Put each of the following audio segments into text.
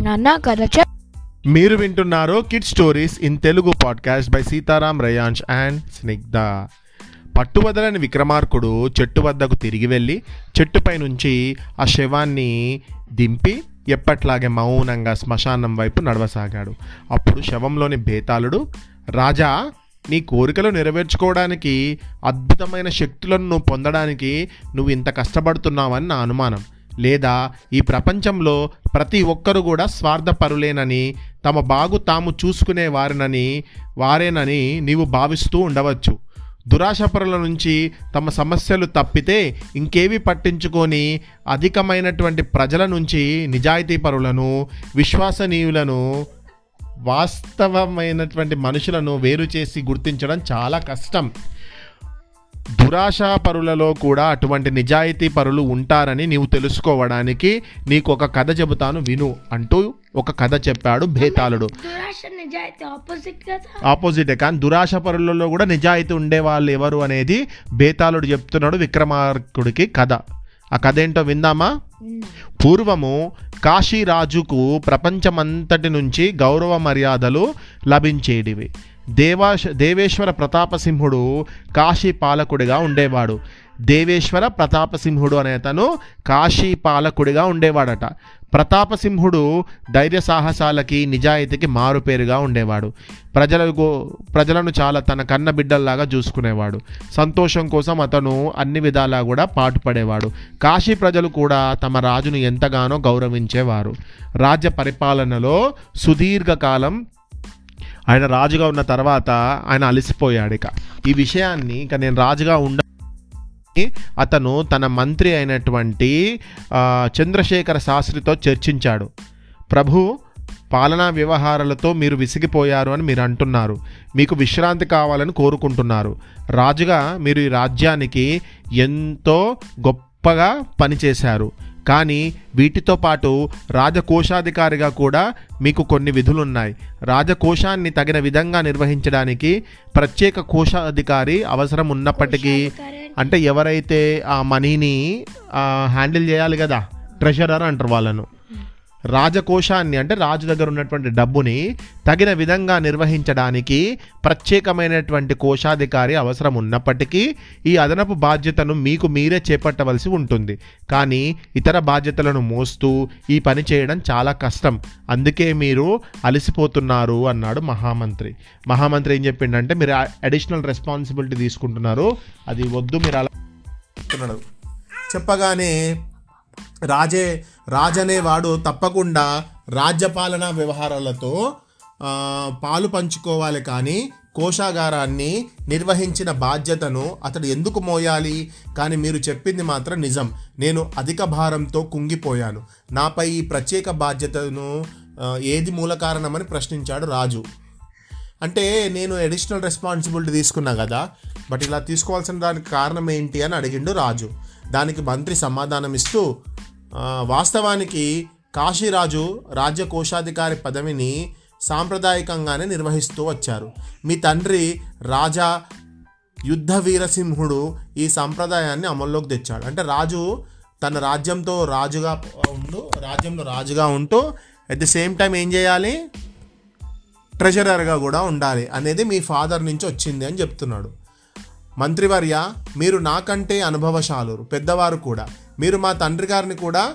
నాన్న కథ చెప్ మీరు వింటున్నారు kid stories in Telugu podcast by Sitaram Rayansh and Snigdha పట్టువదలని విక్రమార్కుడు చెట్టు వద్దకు తిరిగి వెళ్ళి చెట్టుపై నుంచి ఆ శవాన్ని దింపి ఎప్పట్లాగే మౌనంగా శ్మశానం వైపు నడవసాగాడు. అప్పుడు శవంలోని బేతాళుడు రాజా నీ కోరికలు నెరవేర్చుకోవడానికి అద్భుతమైన శక్తులను నువ్వు పొందడానికి నువ్వు ఇంత కష్టపడుతున్నావని నా అనుమానం. లేదా ఈ ప్రపంచంలో ప్రతి ఒక్కరు కూడా స్వార్థపరులేనని తమ బాగు తాము చూసుకునే వారినని వారేనని నీవు భావిస్తూ ఉండవచ్చు. దురాశపరుల నుంచి తమ సమస్యలు తప్పితే ఇంకేవి పట్టించుకొని అధికమైనటువంటి ప్రజల నుంచి నిజాయితీపరులను విశ్వసనీయులను వాస్తవమైనటువంటి మనుషులను వేరు చేసి గుర్తించడం చాలా కష్టం. దురాశాపరులలో కూడా అటువంటి నిజాయితీ పరులు ఉంటారని నీవు తెలుసుకోవడానికి నీకు ఒక కథ చెబుతాను విను అంటూ ఒక కథ చెప్పాడు భేతాళుడు. ఆపోజిట్ కానీ దురాశ పరులలో కూడా నిజాయితీ ఉండే వాళ్ళు ఎవరు అనేది బేతాళుడు చెప్తున్నాడు విక్రమార్కుడికి కథ. ఆ కథ ఏంటో విందామా? పూర్వము కాశీరాజుకు ప్రపంచమంతటి నుంచి గౌరవ మర్యాదలు లభించేటివి. దేవాశ దేవేశ్వర ప్రతాపసింహుడు కాశీ పాలకుడిగా ఉండేవాడు. దేవేశ్వర ప్రతాపసింహుడు అనే అతను కాశీ పాలకుడిగా ఉండేవాడట. ప్రతాపసింహుడు ధైర్య సాహసాలకి నిజాయితీకి మారుపేరుగా ఉండేవాడు. ప్రజలకు ప్రజలను చాలా తన కన్న బిడ్డల్లాగా చూసుకునేవాడు. సంతోషం కోసం అతను అన్ని విధాలా కూడా పాటుపడేవాడు. కాశీ ప్రజలు కూడా తమ రాజును ఎంతగానో గౌరవించేవారు. రాజ్య పరిపాలనలో సుదీర్ఘకాలం ఆయన రాజుగా ఉన్న తర్వాత ఆయన అలసిపోయాడు ఇక. ఈ విషయాన్ని ఇక నేను రాజుగా ఉండ అతను తన మంత్రి అయినటువంటి చంద్రశేఖర శాస్త్రితో చర్చించాడు. ప్రభు పాలనా వ్యవహారాలతో మీరు విసిగిపోయారు అని మీరు అంటున్నారు. మీకు విశ్రాంతి కావాలని కోరుకుంటున్నారు. రాజుగా మీరు ఈ రాజ్యానికి ఎంతో గొప్పగా పనిచేశారు. కానీ వీటితో పాటు రాజకోశాధికారిగా కూడా మీకు కొన్ని విధులున్నాయి. రాజకోశాన్ని తగిన విధంగా నిర్వహించడానికి ప్రత్యేక కోశాధికారి అవసరం ఉన్నప్పటికీ అంటే ఎవరైతే ఆ మనీని హ్యాండిల్ చేయాలి కదా ట్రెషరర్ అంటారు వాళ్ళను. రాజకోశాన్ని అంటే రాజు దగ్గర ఉన్నటువంటి డబ్బుని తగిన విధంగా నిర్వహించడానికి ప్రత్యేకమైనటువంటి కోశాధికారి అవసరం ఉన్నప్పటికీ ఈ అదనపు బాధ్యతను మీకు మీరే చేపట్టవలసి ఉంటుంది. కానీ ఇతర బాధ్యతలను మోస్తూ ఈ పని చేయడం చాలా కష్టం. అందుకే మీరు అలసిపోతున్నారు అన్నాడు మహామంత్రి. మహామంత్రి ఏం చెప్పిండంటే మీరు అడిషనల్ రెస్పాన్సిబిలిటీ తీసుకుంటున్నారు. అది వద్దు మీరు అలా చెప్పగానే రాజే రాజనేవాడు తప్పకుండా రాజ్యపాలన వ్యవహారాలతో పాలు పంచుకోవాలి కానీ కోశాగారాన్ని నిర్వహించిన బాధ్యతను అతడు ఎందుకు మోయాలి? కానీ మీరు చెప్పింది మాత్రం నిజం. నేను అధిక భారంతో కుంగిపోయాను. నాపై ఈ ప్రత్యేక బాధ్యతను ఏది మూల కారణమని ప్రశ్నించాడు రాజు. అంటే నేను అడిషనల్ రెస్పాన్సిబిలిటీ తీసుకున్నా కదా బట్ ఇలా తీసుకోవాల్సిన దానికి కారణం ఏంటి అని అడిగిండు రాజు. దానికి మంత్రి సమాధానం ఇస్తూ వాస్తవానికి కాశీరాజు రాజ్య కోశాధికారి పదవిని సాంప్రదాయకంగానే నిర్వహిస్తూ వచ్చారు. మీ తండ్రి రాజా యుద్ధ వీరసింహుడు ఈ సాంప్రదాయాన్ని అమల్లోకి తెచ్చాడు. అంటే రాజు తన రాజ్యంతో రాజుగా ఉండు రాజ్యంలో రాజుగా ఉంటూ అట్ ది సేమ్ టైం ఏం చేయాలి? ట్రెజరర్గా కూడా ఉండాలి అనేది మీ ఫాదర్ నుంచి వచ్చింది అని చెప్తున్నాడు. మంత్రివర్య మీరు నాకంటే అనుభవశాలు పెద్దవారు కూడా. మీరు మా తండ్రి గారిని కూడా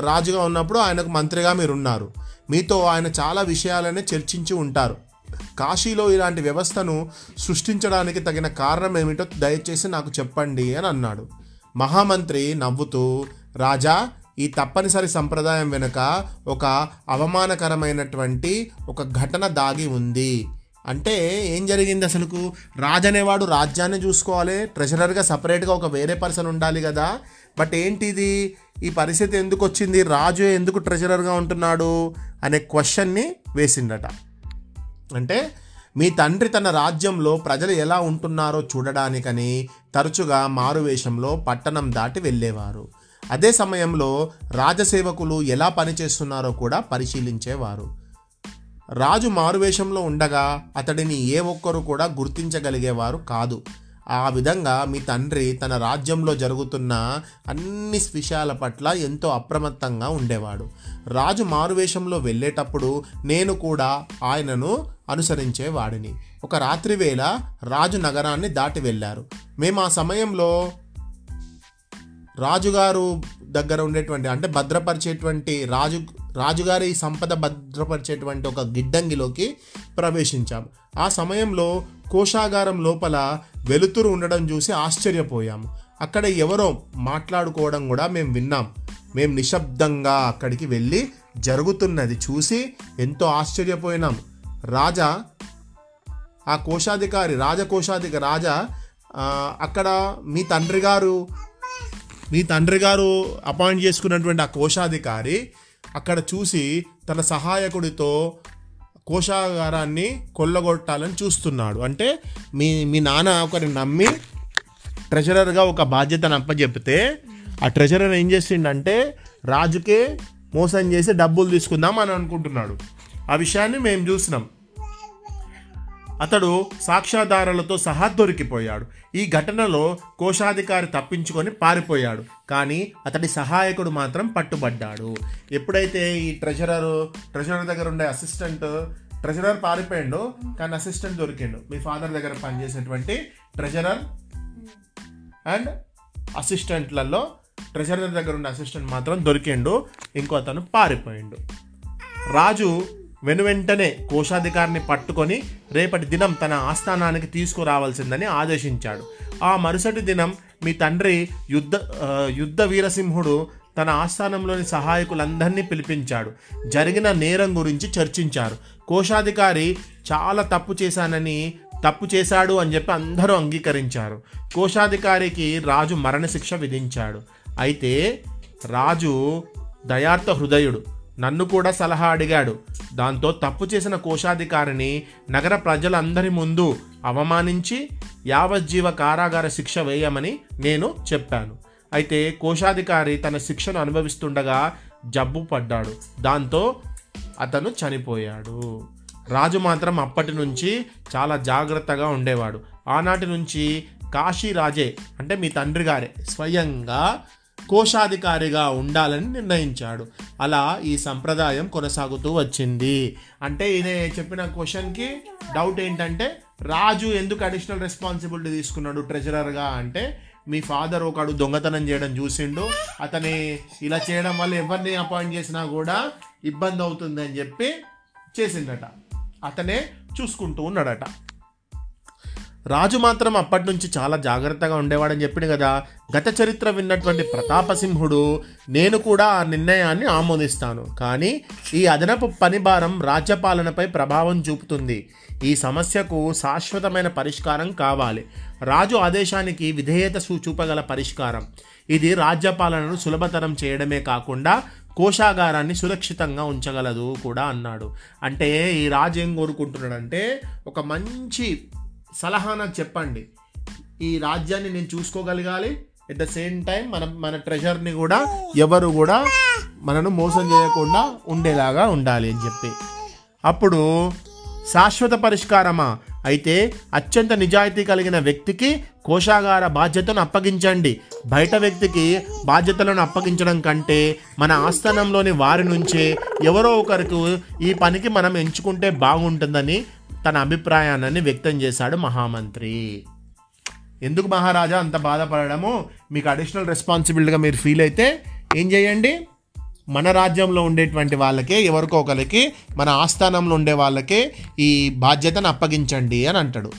రాజుగా ఉన్నప్పుడు ఆయనకు మంత్రిగా మీరు ఉన్నారు మీతో ఆయన చాలా విషయాలనే చర్చించి ఉంటారు. కాశీలో ఇలాంటి వ్యవస్థను సృష్టించడానికి తగిన కారణం ఏమిటో దయచేసి నాకు చెప్పండి అని అన్నాడు. మహామంత్రి నవ్వుతూ రాజా ఈ తప్పనిసరి సంప్రదాయం వెనుక ఒక అవమానకరమైనటువంటి ఒక ఘటన దాగి ఉంది. అంటే ఏం జరిగింది అసలుకు? రాజు అనేవాడు రాజ్యాన్ని చూసుకోవాలి. ట్రెజరర్గా సపరేట్గా ఒక వేరే పర్సన్ ఉండాలి కదా. బట్ ఏంటిది? ఈ పరిస్థితి ఎందుకు వచ్చింది? రాజు ఎందుకు ట్రెజరర్గా ఉంటున్నాడు? అనే క్వశ్చన్ని వేసిండట. అంటే మీ తండ్రి తన రాజ్యంలో ప్రజలు ఎలా ఉంటున్నారో చూడడానికని తరచుగా మారువేషంలో పట్టణం దాటి వెళ్ళేవారు. అదే సమయంలో రాజసేవకులు ఎలా పనిచేస్తున్నారో కూడా పరిశీలించేవారు. రాజు మారువేషంలో ఉండగా అతడిని ఏ ఒక్కరు కూడా గుర్తించగలిగేవారు కాదు. ఆ విధంగా మీ తండ్రి తన రాజ్యంలో జరుగుతున్న అన్ని విషయాల పట్ల ఎంతో అప్రమత్తంగా ఉండేవాడు. రాజు మారువేషంలో వెళ్ళేటప్పుడు నేను కూడా ఆయనను అనుసరించేవాడిని ఒక రాత్రి వేళ రాజు నగరాన్ని దాటి వెళ్ళారు. మేము ఆ సమయంలో రాజుగారు దగ్గర ఉండేటువంటి అంటే భద్రపరిచేటువంటి రాజు రాజుగారి సంపద భద్రపరిచేటువంటి ఒక గిడ్డంగిలోకి ప్రవేశించాం. ఆ సమయంలో కోశాగారం లోపల వెలుతురు ఉండడం చూసి ఆశ్చర్యపోయాము. అక్కడ ఎవరో మాట్లాడుకోవడం కూడా మేము విన్నాం. మేము నిశ్శబ్దంగా అక్కడికి వెళ్ళి జరుగుతున్నది చూసి ఎంతో ఆశ్చర్యపోయినాం. రాజా ఆ కోశాధికారి రాజకోశాధిక రాజా అక్కడ మీ తండ్రి గారు మీ తండ్రి గారు అపాయింట్ చేసుకున్నటువంటి ఆ కోశాధికారి అక్కడ చూసి తన సహాయకుడితో కోశాగారాన్ని కొల్లగొట్టాలని చూస్తున్నాడు. అంటే మీ మీ నాన్న ఒకరిని నమ్మి ట్రెజరర్గా ఒక బాధ్యతను అప్పచెప్తే ఆ ట్రెజరర్ ఏం చేసిండంటే రాజుకే మోసం చేసి డబ్బులు తీసుకుందాం అని అనుకుంటున్నాడు. ఆ విషయాన్ని మేము చూసినాం. అతడు సాక్ష్యాధారాలతో సహా దొరికిపోయాడు. ఈ ఘటనలో కోశాధికారి తప్పించుకొని పారిపోయాడు. కానీ అతడి సహాయకుడు మాత్రం పట్టుబడ్డాడు. ఎప్పుడైతే ఈ ట్రెజరర్ ట్రెజరర్ దగ్గర ఉండే అసిస్టెంట్ ట్రెజరర్ పారిపోయాడు కానీ అసిస్టెంట్ దొరికిండు. మీ ఫాదర్ దగ్గర పనిచేసేటువంటి ట్రెజరర్ అండ్ అసిస్టెంట్లలో ట్రెజరర్ దగ్గర ఉండే అసిస్టెంట్ మాత్రం దొరికిండు. ఇంకో అతను పారిపోయిండు. రాజు వెనువెంటనే కోశాధికారిని పట్టుకొని రేపటి దినం తన ఆస్థానానికి తీసుకురావాల్సిందని ఆదేశించాడు. ఆ మరుసటి దినం మీ తండ్రి యుద్ధ యుద్ధ వీరసింహుడు తన ఆస్థానంలోని సహాయకులందరినీ పిలిపించాడు. జరిగిన నేరం గురించి చర్చించారు. కోశాధికారి చాలా తప్పు చేశానని తప్పు చేశాడు అని చెప్పి అందరూ అంగీకరించారు. కోశాధికారికి రాజు మరణశిక్ష విధించాడు. అయితే రాజు దయార్థ హృదయుడు. నన్ను కూడా సలహా అడిగాడు. దాంతో తప్పు చేసిన కోశాధికారిని నగర ప్రజలందరి ముందు అవమానించి యావజ్జీవ కారాగార శిక్ష వేయమని నేను చెప్పాను. అయితే కోశాధికారి తన శిక్షను అనుభవిస్తుండగా జబ్బు పడ్డాడు. దాంతో అతను చనిపోయాడు. రాజు మాత్రం అప్పటి నుంచి చాలా జాగ్రత్తగా ఉండేవాడు. ఆనాటి నుంచి కాశీ రాజే అంటే మీ తండ్రి గారే స్వయంగా కోశాధికారిగా ఉండాలని నిర్ణయించాడు. అలా ఈ సంప్రదాయం కొనసాగుతూ వచ్చింది. అంటే ఈయన చెప్పిన క్వశ్చన్కి డౌట్ ఏంటంటే రాజు ఎందుకు అడిషనల్ రెస్పాన్సిబిలిటీ తీసుకున్నాడు ట్రెజరర్గా అంటే మీ ఫాదర్ ఒకడు దొంగతనం చేయడం చూసిండు. అతని ఇలా చేయడం వల్ల ఎవరిని అపాయింట్ చేసినా కూడా ఇబ్బంది అవుతుంది అని చెప్పి చేసిండట అతనే చూసుకుంటూ ఉన్నాడట. రాజు మాత్రం అప్పటి నుంచి చాలా జాగ్రత్తగా ఉండేవాడని చెప్పింది కదా. గత చరిత్ర విన్నటువంటి ప్రతాపసింహుడు నేను కూడా ఆ నిర్ణయాన్ని ఆమోదిస్తాను. కానీ ఈ అదనపు పని భారం రాజ్యపాలనపై ప్రభావం చూపుతుంది. ఈ సమస్యకు శాశ్వతమైన పరిష్కారం కావాలి. రాజు ఆదేశానికి విధేయత సూ- చూపగల పరిష్కారం. ఇది రాజ్యపాలనను సులభతరం చేయడమే కాకుండా కోశాగారాన్ని సురక్షితంగా ఉంచగలదు కూడా అన్నాడు. అంటే ఈ రాజు ఏం కోరుకుంటున్నాడంటే ఒక మంచి సలహా నాకు చెప్పండి. ఈ రాజ్యాన్ని నేను చూసుకోగలగాలి. ఎట్ ద సేమ్ టైం మన మన ట్రెజర్ని కూడా ఎవరు కూడా మనను మోసం చేయకుండా ఉండేలాగా ఉండాలి అని చెప్పి. అప్పుడు శాశ్వత పరిష్కారమా? అయితే అత్యంత నిజాయితీ కలిగిన వ్యక్తికి కోశాగార బాధ్యతను అప్పగించండి. బయట వ్యక్తికి బాధ్యతలను అప్పగించడం కంటే మన ఆస్థానంలోని వారి నుంచే ఎవరో ఒకరికి ఈ పనికి మనం ఎంచుకుంటే బాగుంటుందని తన అభిప్రాయాన్ని వ్యక్తం చేశాడు మహామంత్రి. ఎందుకు మహారాజా అంత బాధపడము మీకు అడిషనల్ రెస్పాన్సిబిలిటీగా మీరు ఫీల్ అయితే ఏం చేయండి? మన రాజ్యంలో ఉండేటువంటి వాళ్ళకే ఎవరికో ఒకరికి మన ఆస్థానంలో ఉండే వాళ్ళకే ఈ బాధ్యతను అప్పగించండి అని అంటాడు.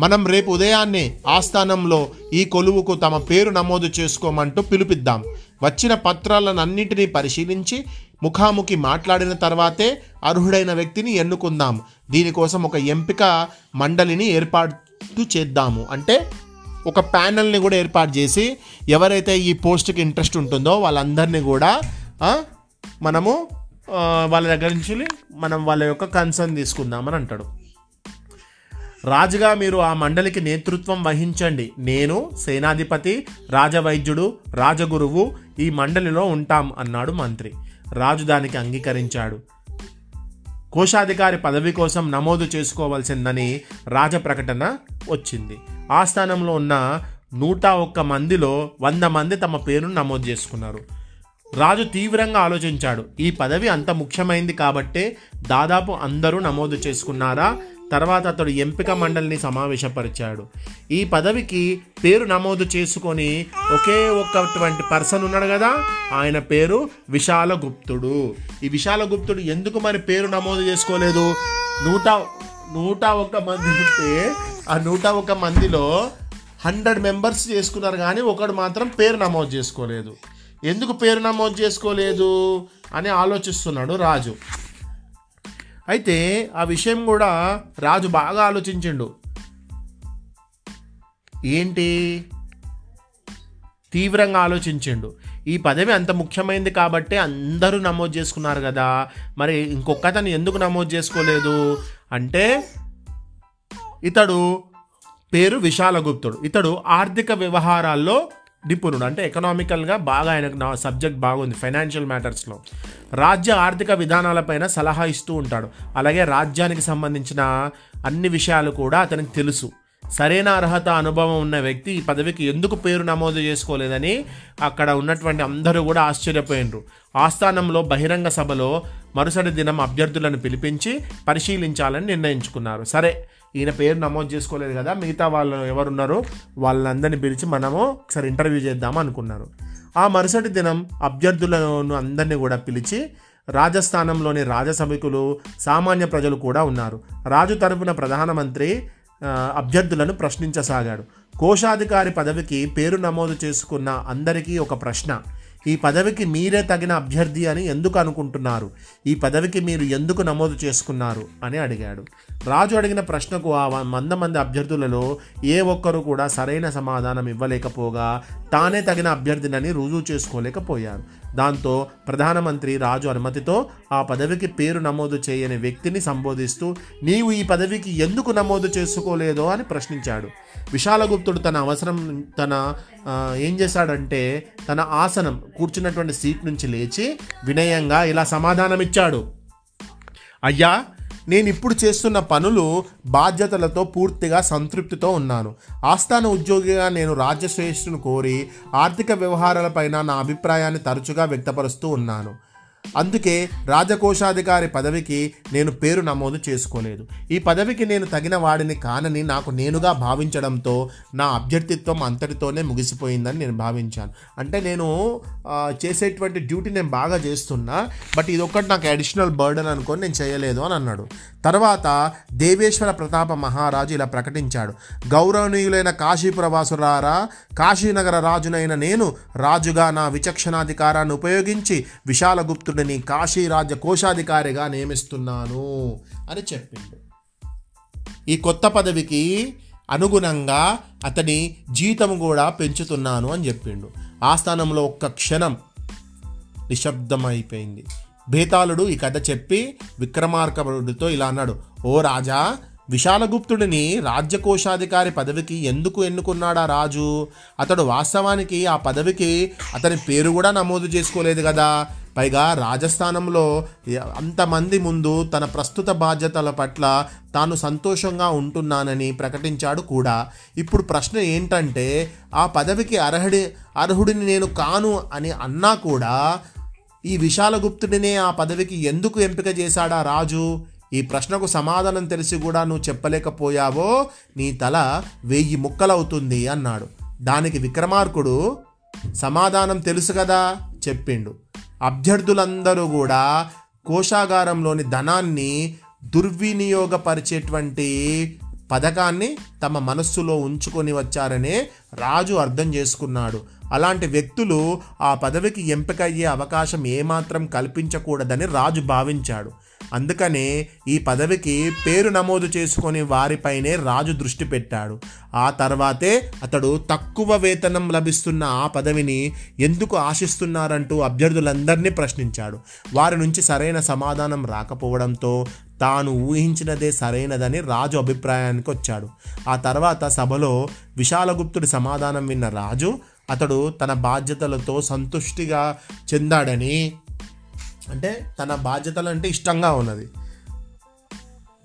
మనం రేపు ఉదయాన్నే ఆస్థానంలో ఈ కొలువుకు తమ పేరు నమోదు చేసుకోమంటూ పిలిపిద్దాం. వచ్చిన పత్రాలను అన్నింటినీ పరిశీలించి ముఖాముఖి మాట్లాడిన తర్వాతే అర్హుడైన వ్యక్తిని ఎన్నుకుందాం. దీనికోసం ఒక ఎంపిక మండలిని ఏర్పాటు చేద్దాము. అంటే ఒక ప్యానల్ని కూడా ఏర్పాటు చేసి ఎవరైతే ఈ పోస్ట్కి ఇంట్రెస్ట్ ఉంటుందో వాళ్ళందరినీ కూడా మనము వాళ్ళ దగ్గర నుంచి మనం వాళ్ళ యొక్క కన్సర్న్ తీసుకుందామని అంటాడు. రాజుగా మీరు ఆ మండలికి నేతృత్వం వహించండి. నేను సేనాధిపతి రాజవైద్యుడు రాజగురువు ఈ మండలిలో ఉంటాం అన్నాడు మంత్రి. రాజు దానికి అంగీకరించాడు. కోశాధికారి పదవి కోసం నమోదు చేసుకోవాల్సిందని రాజ ప్రకటన వచ్చింది. ఆ స్థానంలో ఉన్న నూట ఒక్క మందిలో వంద మంది తమ పేరును నమోదు చేసుకున్నారు. రాజు తీవ్రంగా ఆలోచించాడు. ఈ పదవి అంత ముఖ్యమైంది కాబట్టే దాదాపు అందరూ నమోదు చేసుకున్నారా? తర్వాత అతడు ఎంపిక మండలిని సమావేశపరిచాడు. ఈ పదవికి పేరు నమోదు చేసుకొని ఒకే ఒకటువంటి పర్సన్ ఉన్నాడు కదా ఆయన పేరు విశాలగుప్తుడు. ఈ విశాలగుప్తుడు ఎందుకు మరి పేరు నమోదు చేసుకోలేదు? నూట నూట ఒక మంది ఉంటే ఆ నూట ఒక మందిలో హండ్రెడ్ మెంబర్స్ చేసుకున్నారు కానీ ఒకడు మాత్రం పేరు నమోదు చేసుకోలేదు. ఎందుకు పేరు నమోదు చేసుకోలేదు? అని ఆలోచిస్తున్నాడు రాజు. అయితే ఆ విషయం కూడా రాజు బాగా ఆలోచించిండు. ఏంటి? తీవ్రంగా ఆలోచించిండు. ఈ పదవి అంత ముఖ్యమైనది కాబట్టి అందరూ నమోదు చేసుకున్నారు కదా. మరి ఇంకొకతను ఎందుకు నమోదు చేసుకోలేదు? అంటే ఇతడు పేరు విశాలగుప్తుడు. ఇతడు ఆర్థిక వ్యవహారాల్లో నిపుణుడు. అంటే ఎకనామికల్గా బాగా ఆయనకు నా సబ్జెక్ట్ బాగుంది ఫైనాన్షియల్ మ్యాటర్స్లో రాజ్య ఆర్థిక విధానాలపైన సలహా ఇస్తూ ఉంటాడు. అలాగే రాజ్యానికి సంబంధించిన అన్ని విషయాలు కూడా అతనికి తెలుసు. సరైన అర్హత అనుభవం ఉన్న వ్యక్తి ఈ పదవికి ఎందుకు పేరు నమోదు చేసుకోలేదని అక్కడ ఉన్నటువంటి అందరూ కూడా ఆశ్చర్యపోయినరు. ఆస్థానంలో బహిరంగ సభలో మరుసటి దినం అభ్యర్థులను పిలిపించి పరిశీలించాలని నిర్ణయించుకున్నారు. సరే ఈయన పేరు నమోదు చేసుకోలేదు కదా మిగతా వాళ్ళు ఎవరున్నారో వాళ్ళందరినీ పిలిచి మనము ఒకసారి ఇంటర్వ్యూ చేద్దాం అనుకున్నారు. ఆ మరుసటి దినం అభ్యర్థులను అందరినీ కూడా పిలిచి రాజస్థానంలోని రాజసభికులు సామాన్య ప్రజలు కూడా ఉన్నారు. రాజు తరపున ప్రధానమంత్రి అభ్యర్థులను ప్రశ్నించసాగాడు. కోశాధికారి పదవికి పేరు నమోదు చేసుకున్న అందరికీ ఒక ప్రశ్న. ఈ పదవికి మీరే తగిన అభ్యర్థి అని ఎందుకు అనుకుంటున్నారు? ఈ పదవికి మీరు ఎందుకు నమోదు చేసుకున్నారు? అని అడిగాడు. రాజు అడిగిన ప్రశ్నకు ఆ మంద మంది అభ్యర్థులలో ఏ ఒక్కరు కూడా సరైన సమాధానం ఇవ్వలేకపోగా తానే తగిన అభ్యర్థినని రుజువు చేసుకోలేకపోయారు. దాంతో ప్రధానమంత్రి రాజు అనుమతితో ఆ పదవికి పేరు నమోదు చేయని వ్యక్తిని సంబోధిస్తూ నీవు ఈ పదవికి ఎందుకు నమోదు చేసుకోలేదో అని ప్రశ్నించాడు. విశాలగుప్తుడు తన అవసరం తన ఏం చేశాడంటే తన ఆసనం కూర్చున్నటువంటి సీట్ నుంచి లేచి వినయంగా ఇలా సమాధానం ఇచ్చాడు అయ్యా నేను ఇప్పుడు చేస్తున్న పనులు బాధ్యతలతో పూర్తిగా సంతృప్తితో ఉన్నాను. ఆస్థాన ఉద్యోగిగా నేను రాజ్యశ్రేష్ఠును కోరి ఆర్థిక వ్యవహారాలపైన నా అభిప్రాయాన్ని తరచుగా వ్యక్తపరుస్తూ ఉన్నాను. అందుకే రాజకోశాధికారి పదవికి నేను పేరు నమోదు చేసుకోలేదు. ఈ పదవికి నేను తగిన వాడిని కానని నాకు నేనుగా భావించడంతో నా అభ్యర్థిత్వం అంతటితోనే ముగిసిపోయిందని నేను భావించాను. అంటే నేను చేసేటువంటి డ్యూటీ నేను బాగా చేస్తున్నా బట్ ఇదొక్కటి నాకు అడిషనల్ బర్డన్ అనుకొని నేను చేయలేదు అని అన్నాడు. తర్వాత దేవేశ్వర ప్రతాప మహారాజు ఇలా ప్రకటించాడు. గౌరవనీయులైన కాశీప్రవాసురారా కాశీనగర రాజునైన నేను రాజుగా నా విచక్షణాధికారాన్ని ఉపయోగించి విశాలగుప్తు కాశీ రాజ్య కోశాధికారిగా నియమిస్తున్నాను అని చెప్పిండు. ఈ కొత్త పదవికి అనుగుణంగా అతని జీతం కూడా పెంచుతున్నాను అని చెప్పిండు. ఆ స్థానంలో ఒక్క క్షణం నిశ్శబ్దమైపోయింది. బేతాళుడు ఈ కథ చెప్పి విక్రమార్కరుడితో ఇలా అన్నాడు ఓ రాజా విశాలగుప్తుడిని రాజ్యకోశాధికారి పదవికి ఎందుకు ఎన్నుకున్నాడా రాజు? అతడు వాస్తవానికి ఆ పదవికి అతని పేరు కూడా నమోదు చేసుకోలేదు కదా. పైగా రాజస్థానంలో అంతమంది ముందు తన ప్రస్తుత బాధ్యతల పట్ల తాను సంతోషంగా ఉంటున్నానని ప్రకటించాడు కూడా. ఇప్పుడు ప్రశ్న ఏంటంటే ఆ పదవికి అర్హుడి అర్హుడిని నేను కాను అని అన్నా కూడా ఈ విశాలగుప్తుడినే ఆ పదవికి ఎందుకు ఎంపిక చేశాడా రాజు? ఈ ప్రశ్నకు సమాధానం తెలిసి కూడా నువ్వు చెప్పలేకపోయావో నీ తల వెయ్యి ముక్కలవుతుంది అన్నాడు. దానికి విక్రమార్కుడు సమాధానం తెలుసు కదా చెప్పిండు. అభ్యర్థులందరూ కూడా కోశాగారంలోని ధనాన్ని దుర్వినియోగపరిచేటువంటి పథకాన్ని తమ మనస్సులో ఉంచుకొని వచ్చారనే రాజు అర్థం చేసుకున్నాడు. అలాంటి వ్యక్తులు ఆ పదవికి ఎంపికయ్యే అవకాశం ఏమాత్రం కల్పించకూడదని రాజు భావించాడు. అందుకనే ఈ పదవికి పేరు నమోదు చేసుకొని వారిపైనే రాజు దృష్టి పెట్టాడు. ఆ తర్వాతే అతడు తక్కువ వేతనం లభిస్తున్న ఆ పదవిని ఎందుకు ఆశిస్తున్నారంటూ అభ్యర్థులందరినీ ప్రశ్నించాడు. వారి నుంచి సరైన సమాధానం రాకపోవడంతో తాను ఊహించినదే సరైనదని రాజు అభిప్రాయానికి వచ్చాడు. ఆ తర్వాత సభలో విశాలగుప్తుడి సమాధానం విన్న రాజు అతడు తన బాధ్యతలతో సంతుష్టిగా చెందాడని అంటే తన బాధ్యతలు అంటే ఇష్టంగా ఉన్నది.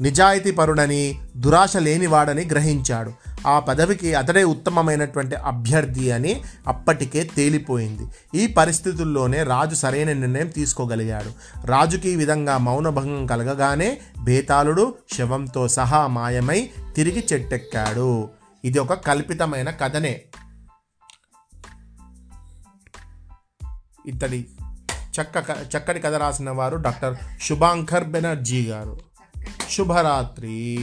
నిజాయితీపరుడని దురాశ లేనివాడని గ్రహించాడు. ఆ పదవికి అతడే ఉత్తమమైనటువంటి అభ్యర్థి అని అప్పటికే తేలిపోయింది. ఈ పరిస్థితుల్లోనే రాజు సరైన నిర్ణయం తీసుకోగలిగాడు. రాజుకి ఈ విధంగా మౌనభంగం కలగగానే బేతాళుడు శవంతో సహా మాయమై తిరిగి చెట్టెక్కాడు. ఇది ఒక కల్పితమైన కథనే. ఇతడి చక్క చక్కటి కథ రాసిన వారు డాక్టర్ శుభాంకర్ బెనర్జీ గారు. శుభరాత్రి.